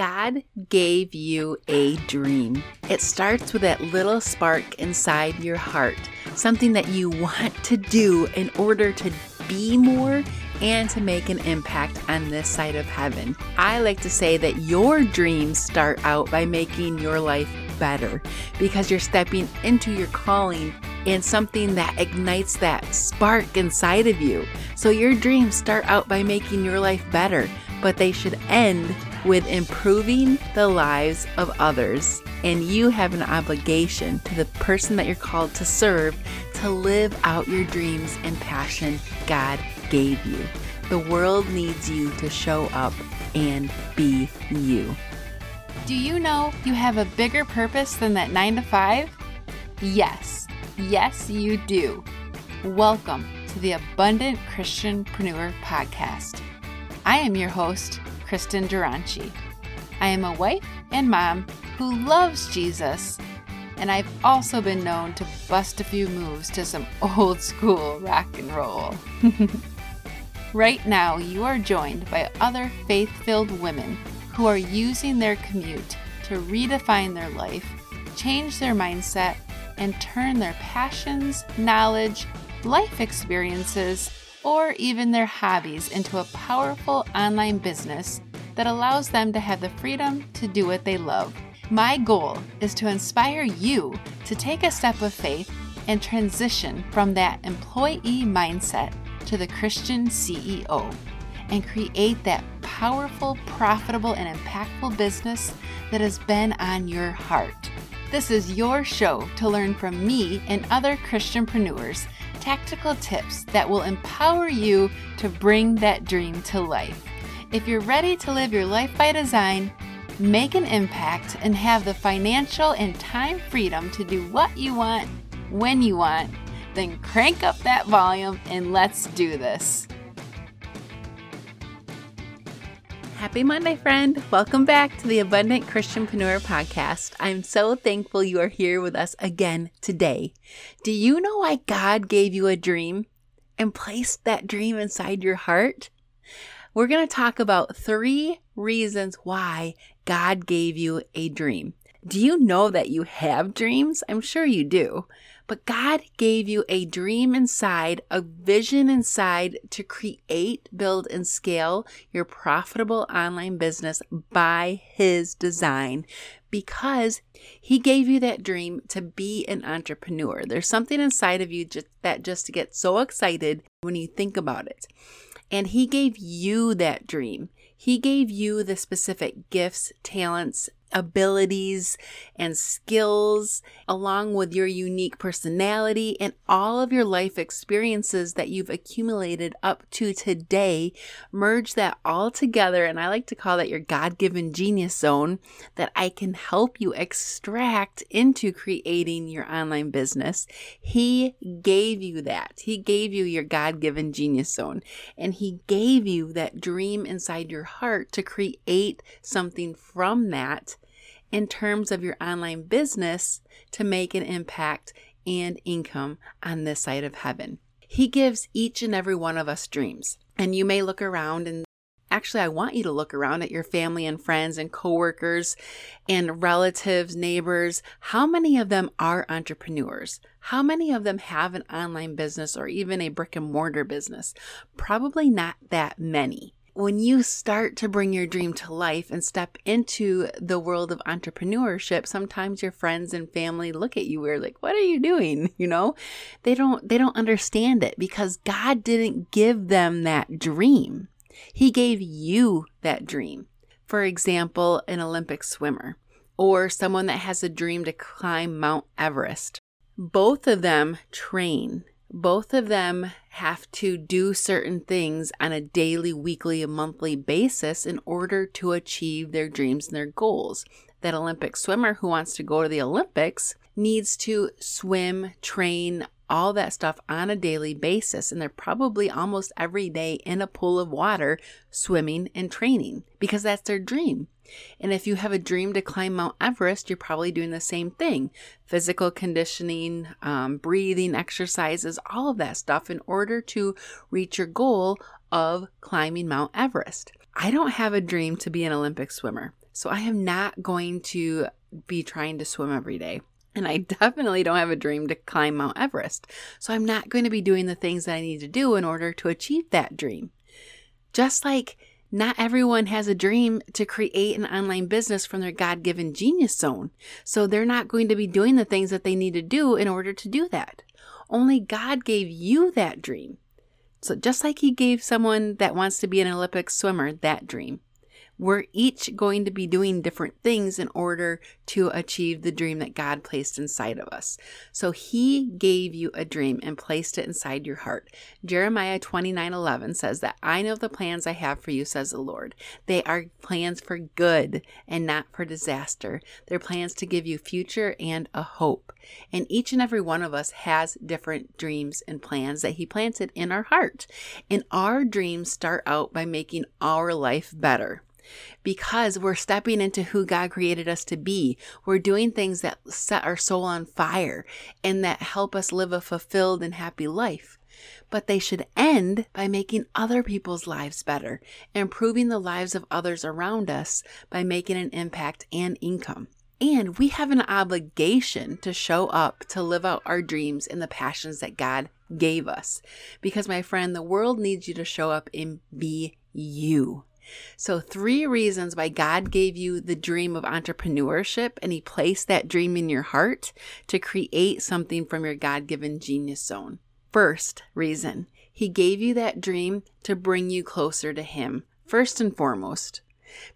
God gave you a dream. It starts with that little spark inside your heart, something that you want to do in order to be more and to make an impact on this side of heaven. I like to say that your dreams start out by making your life better because you're stepping into your calling and something that ignites that spark inside of you. So your dreams start out by making your life better, but they should end with improving the lives of others. And you have an obligation to the person that you're called to serve to live out your dreams and passion God gave you. The world needs you to show up and be you. Do you know you have a bigger purpose than that 9 to 5? Yes, yes, you do. Welcome to the Abundant Christianpreneur podcast. I am your host, Kristin Dronchi. I am a wife and mom who loves Jesus, and I've also been known to bust a few moves to some old school rock and roll. right now, you are joined by other faith filled women who are using their commute to redefine their life, change their mindset, and turn their passions, knowledge, life experiences, or even their hobbies into a powerful online business that allows them to have the freedom to do what they love. My goal is to inspire you to take a step of faith and transition from that employee mindset to the Christian CEO and create that powerful, profitable, and impactful business that has been on your heart. This is your show to learn from me and other Christianpreneurs tactical tips that will empower you to bring that dream to life. If you're ready to live your life by design, make an impact, and have the financial and time freedom to do what you want when you want, then crank up that volume and let's do this. Happy Monday, friend. Welcome back to the Abundant Christianpreneur podcast. I'm so thankful you are here with us again today. Do you know why God gave you a dream and placed that dream inside your heart? We're going to talk about three reasons why God gave you a dream. Do you know that you have dreams? I'm sure you do. But God gave you a dream inside, a vision inside to create, build, and scale your profitable online business by His design because He gave you that dream to be an entrepreneur. There's something inside of you just, that just gets so excited when you think about it. And He gave you that dream. He gave you the specific gifts, talents, abilities and skills, along with your unique personality and all of your life experiences that you've accumulated up to today. Merge that all together, and I like to call that your God given genius zone that I can help you extract into creating your online business. He gave you that. He gave you your God given genius zone, and He gave you that dream inside your heart to create something from that in terms of your online business to make an impact and income on this side of heaven. He gives each and every one of us dreams. And you may look around and actually I want you to look around at your family and friends and coworkers and relatives, neighbors. How many of them are entrepreneurs? How many of them have an online business or even a brick and mortar business? Probably not that many when you start to bring your dream to life and step into the world of entrepreneurship sometimes your friends and family look at you we're like what are you doing? You know? They don't they don't understand it because god didn't give them that dream. He gave you that dream. For example an olympic swimmer or someone that has a dream to climb mount everest. Both of them train both of them have to do certain things on a daily, weekly, and monthly basis in order to achieve their dreams and their goals. That Olympic swimmer who wants to go to the Olympics needs to swim, train, all that stuff on a daily basis. And they're probably almost every day in a pool of water swimming and training because that's their dream. And if you have a dream to climb Mount Everest, you're probably doing the same thing physical conditioning, um, breathing exercises, all of that stuff in order to reach your goal of climbing Mount Everest. I don't have a dream to be an Olympic swimmer. So I am not going to be trying to swim every day. And I definitely don't have a dream to climb Mount Everest. So I'm not going to be doing the things that I need to do in order to achieve that dream. Just like not everyone has a dream to create an online business from their God given genius zone. So they're not going to be doing the things that they need to do in order to do that. Only God gave you that dream. So just like He gave someone that wants to be an Olympic swimmer that dream, we're each going to be doing different things in order to achieve the dream that God placed inside of us. So he gave you a dream and placed it inside your heart. Jeremiah 29 11 says that I know the plans I have for you, says the Lord. They are plans for good and not for disaster. They're plans to give you future and a hope. And each and every one of us has different dreams and plans that he planted in our heart. And our dreams start out by making our life better because we're stepping into who God created us to be. We're doing things that set our soul on fire and that help us live a fulfilled and happy life. But they should end by making other people's lives better, improving the lives of others around us by making an impact and income. And we have an obligation to show up to live out our dreams and the passions that God gave us. Because, my friend, the world needs you to show up and be you. So, three reasons why God gave you the dream of entrepreneurship and He placed that dream in your heart to create something from your God given genius zone. First reason, He gave you that dream to bring you closer to Him, first and foremost.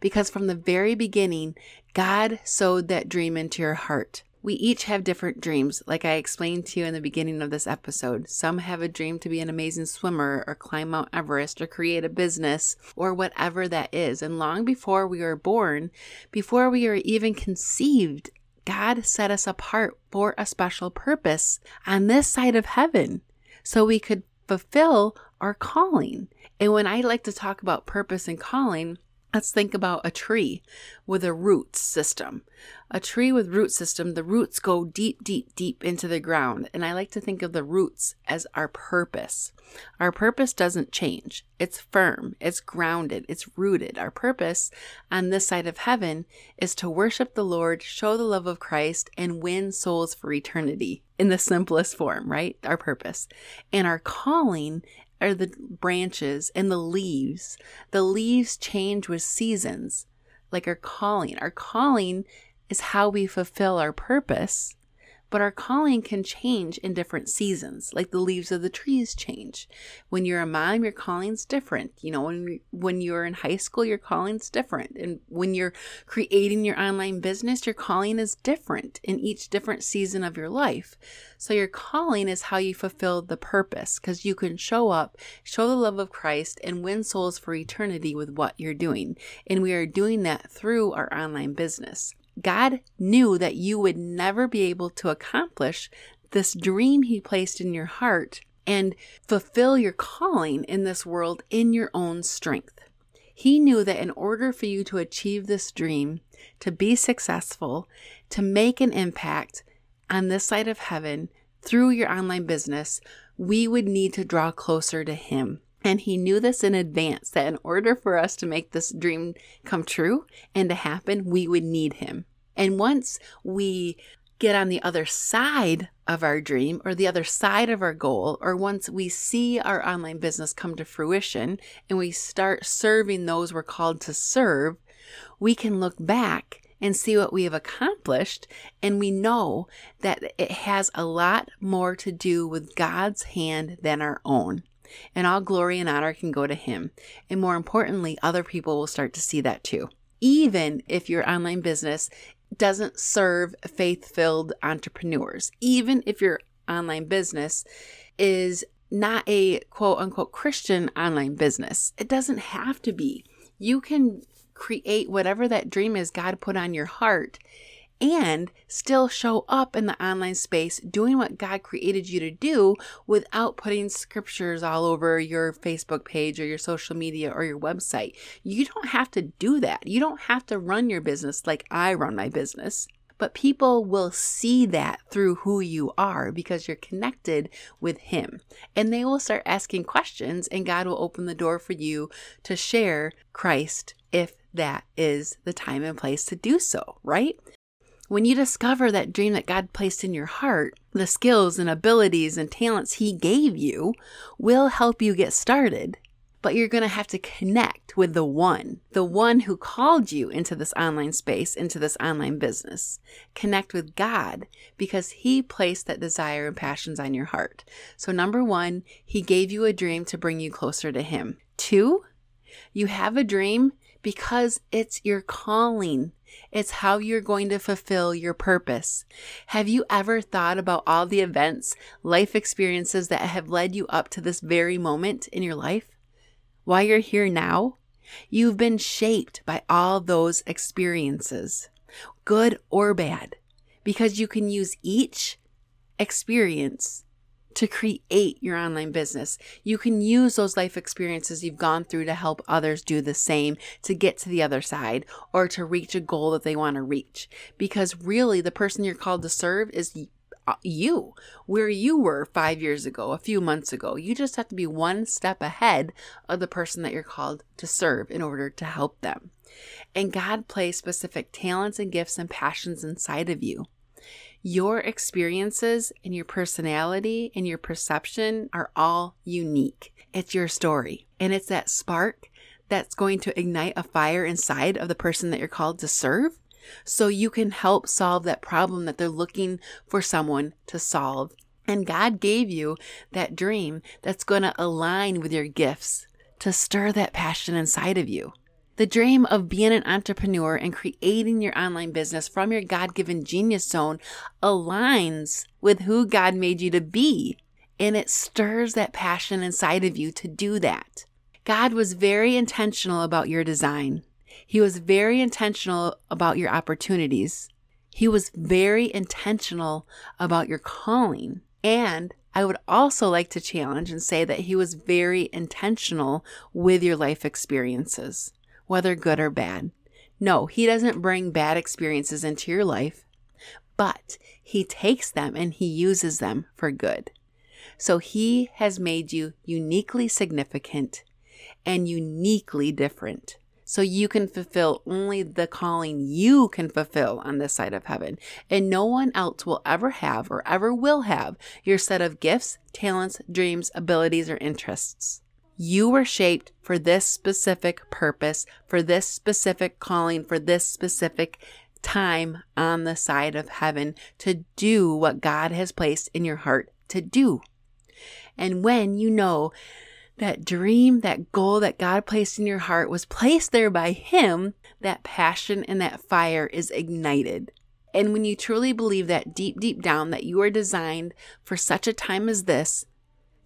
Because from the very beginning, God sowed that dream into your heart. We each have different dreams, like I explained to you in the beginning of this episode. Some have a dream to be an amazing swimmer or climb Mount Everest or create a business or whatever that is. And long before we were born, before we were even conceived, God set us apart for a special purpose on this side of heaven so we could fulfill our calling. And when I like to talk about purpose and calling, Let's think about a tree with a root system. A tree with root system, the roots go deep, deep, deep into the ground. And I like to think of the roots as our purpose. Our purpose doesn't change. It's firm, it's grounded, it's rooted. Our purpose on this side of heaven is to worship the Lord, show the love of Christ, and win souls for eternity in the simplest form, right? Our purpose. And our calling are the branches and the leaves. The leaves change with seasons, like our calling. Our calling is how we fulfill our purpose but our calling can change in different seasons, like the leaves of the trees change. When you're a mom, your calling's different. You know, when when you're in high school, your calling's different. And when you're creating your online business, your calling is different in each different season of your life. So your calling is how you fulfill the purpose because you can show up, show the love of Christ, and win souls for eternity with what you're doing. And we are doing that through our online business. God knew that you would never be able to accomplish this dream He placed in your heart and fulfill your calling in this world in your own strength. He knew that in order for you to achieve this dream, to be successful, to make an impact on this side of heaven through your online business, we would need to draw closer to Him. And he knew this in advance that in order for us to make this dream come true and to happen, we would need him. And once we get on the other side of our dream or the other side of our goal, or once we see our online business come to fruition and we start serving those we're called to serve, we can look back and see what we have accomplished. And we know that it has a lot more to do with God's hand than our own and all glory and honor can go to Him. And more importantly, other people will start to see that too. Even if your online business doesn't serve faith filled entrepreneurs, even if your online business is not a quote unquote Christian online business, it doesn't have to be. You can create whatever that dream is God put on your heart and still show up in the online space doing what God created you to do without putting scriptures all over your Facebook page or your social media or your website. You don't have to do that. You don't have to run your business like I run my business. But people will see that through who you are because you're connected with Him. And they will start asking questions, and God will open the door for you to share Christ if that is the time and place to do so, right? When you discover that dream that God placed in your heart, the skills and abilities and talents He gave you will help you get started but you're going to have to connect with the one, the one who called you into this online space, into this online business. Connect with God because He placed that desire and passions on your heart. So, number one, He gave you a dream to bring you closer to Him. Two, you have a dream because it's your calling. It's how you're going to fulfill your purpose. Have you ever thought about all the events, life experiences that have led you up to this very moment in your life? Why you're here now? You've been shaped by all those experiences, good or bad, because you can use each experience to create your online business. You can use those life experiences you've gone through to help others do the same to get to the other side or to reach a goal that they want to reach. Because really, the person you're called to serve is uh, you where you were five years ago, a few months ago. You just have to be one step ahead of the person that you're called to serve in order to help them. And God placed specific talents and gifts and passions inside of you. Your experiences and your personality and your perception are all unique. It's your story. And it's that spark that's going to ignite a fire inside of the person that you're called to serve so you can help solve that problem that they're looking for someone to solve. And God gave you that dream that's going to align with your gifts to stir that passion inside of you. The dream of being an entrepreneur and creating your online business from your God given genius zone aligns with who God made you to be. And it stirs that passion inside of you to do that. God was very intentional about your design. He was very intentional about your opportunities. He was very intentional about your calling. And I would also like to challenge and say that he was very intentional with your life experiences, whether good or bad. No, he doesn't bring bad experiences into your life, but he takes them and he uses them for good. So he has made you uniquely significant and uniquely different so you can fulfill only the calling you can fulfill on this side of heaven. And no one else will ever have or ever will have your set of gifts, talents, dreams, abilities, or interests. You were shaped for this specific purpose, for this specific calling, for this specific time on the side of heaven to do what God has placed in your heart to do. And when you know that dream, that goal that God placed in your heart was placed there by Him, that passion and that fire is ignited. And when you truly believe that deep, deep down that you are designed for such a time as this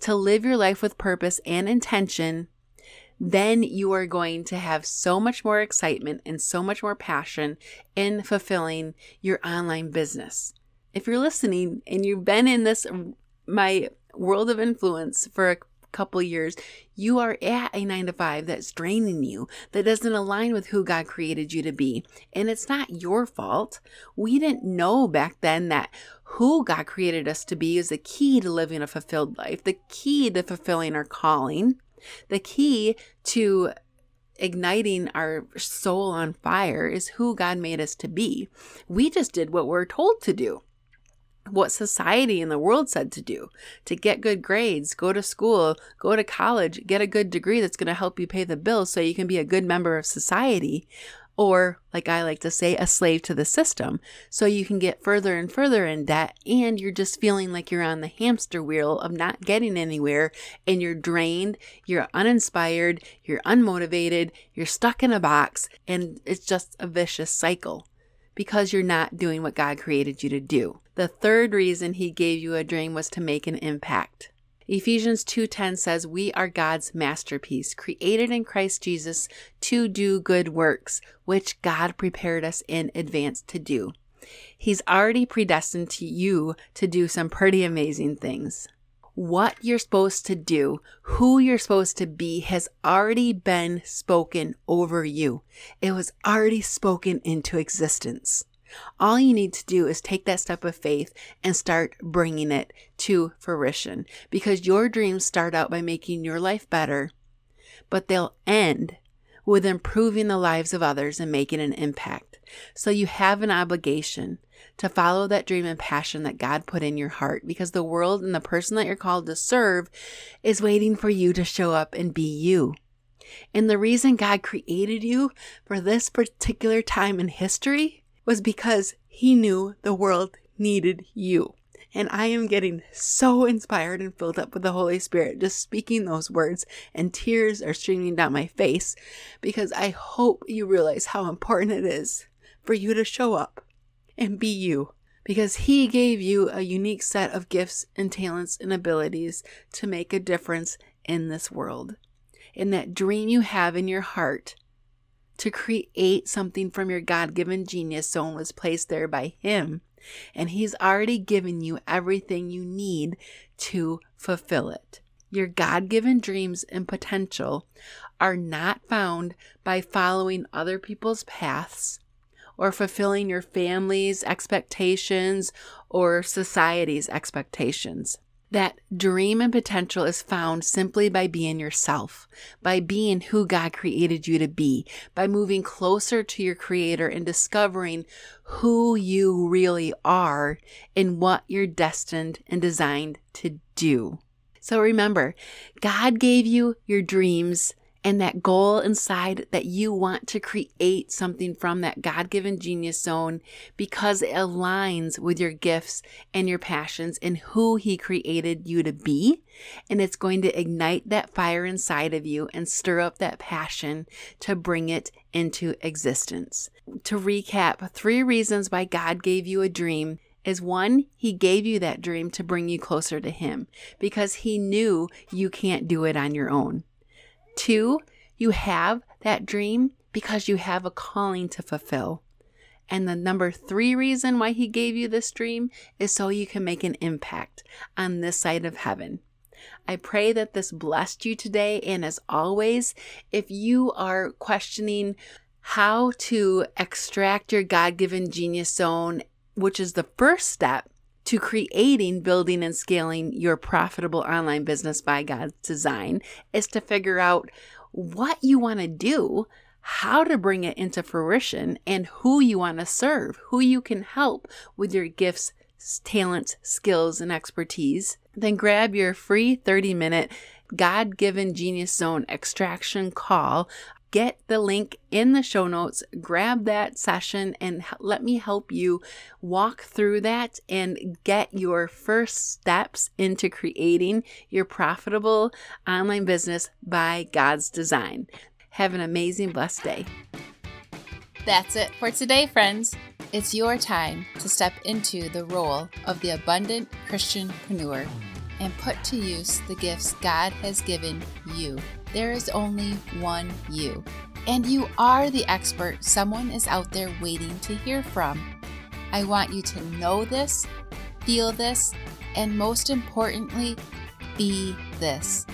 to live your life with purpose and intention, then you are going to have so much more excitement and so much more passion in fulfilling your online business. If you're listening and you've been in this, my world of influence for a couple years, you are at a nine to five that's draining you, that doesn't align with who God created you to be. And it's not your fault. We didn't know back then that who God created us to be is the key to living a fulfilled life, the key to fulfilling our calling, the key to igniting our soul on fire is who God made us to be. We just did what we're told to do what society and the world said to do to get good grades, go to school, go to college, get a good degree that's going to help you pay the bills so you can be a good member of society. Or, like I like to say, a slave to the system. So you can get further and further in debt, and you're just feeling like you're on the hamster wheel of not getting anywhere, and you're drained, you're uninspired, you're unmotivated, you're stuck in a box, and it's just a vicious cycle because you're not doing what God created you to do. The third reason he gave you a dream was to make an impact. Ephesians 2:10 says we are God's masterpiece, created in Christ Jesus to do good works, which God prepared us in advance to do. He's already predestined to you to do some pretty amazing things what you're supposed to do, who you're supposed to be has already been spoken over you. It was already spoken into existence. All you need to do is take that step of faith and start bringing it to fruition because your dreams start out by making your life better, but they'll end with improving the lives of others and making an impact. So you have an obligation to follow that dream and passion that God put in your heart because the world and the person that you're called to serve is waiting for you to show up and be you. And the reason God created you for this particular time in history was because He knew the world needed you. And I am getting so inspired and filled up with the Holy Spirit just speaking those words, and tears are streaming down my face because I hope you realize how important it is for you to show up and be you because He gave you a unique set of gifts and talents and abilities to make a difference in this world. And that dream you have in your heart to create something from your God given genius zone was placed there by Him. And He's already given you everything you need to fulfill it. Your God given dreams and potential are not found by following other people's paths or fulfilling your family's expectations or society's expectations. That dream and potential is found simply by being yourself, by being who God created you to be, by moving closer to your Creator and discovering who you really are and what you're destined and designed to do. So remember, God gave you your dreams and that goal inside that you want to create something from that God given genius zone because it aligns with your gifts and your passions and who He created you to be. And it's going to ignite that fire inside of you and stir up that passion to bring it into existence. To recap, three reasons why God gave you a dream is one, he gave you that dream to bring you closer to him because he knew you can't do it on your own. Two, you have that dream because you have a calling to fulfill. And the number three reason why he gave you this dream is so you can make an impact on this side of heaven. I pray that this blessed you today. And as always, if you are questioning how to extract your God given genius zone, which is the first step to creating, building, and scaling your profitable online business by God's design is to figure out what you want to do, how to bring it into fruition, and who you want to serve, who you can help with your gifts, talents, skills, and expertise. Then grab your free 30 minute God given Genius Zone extraction call get the link in the show notes, grab that session, and let me help you walk through that and get your first steps into creating your profitable online business by God's design. Have an amazing, blessed day. That's it for today, friends. It's your time to step into the role of the abundant Christianpreneur and put to use the gifts God has given you. There is only one you, and you are the expert someone is out there waiting to hear from. I want you to know this, feel this, and most importantly, be this.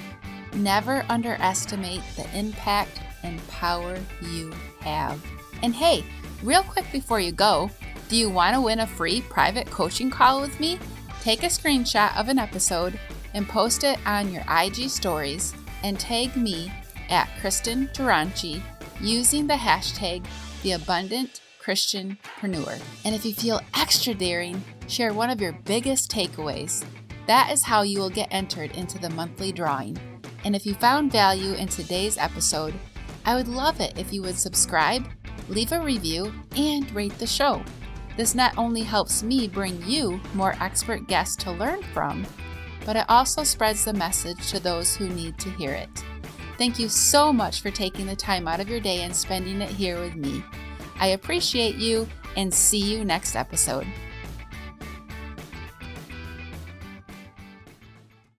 Never underestimate the impact and power you have. And hey, real quick before you go, do you want to win a free private coaching call with me? Take a screenshot of an episode and post it on your IG stories and tag me at Kristin Dronchi using the hashtag The Abundant Christianpreneur. And if you feel extra daring, share one of your biggest takeaways. That is how you will get entered into the monthly drawing. And if you found value in today's episode, I would love it if you would subscribe, leave a review, and rate the show. This not only helps me bring you more expert guests to learn from, but it also spreads the message to those who need to hear it. Thank you so much for taking the time out of your day and spending it here with me. I appreciate you and see you next episode.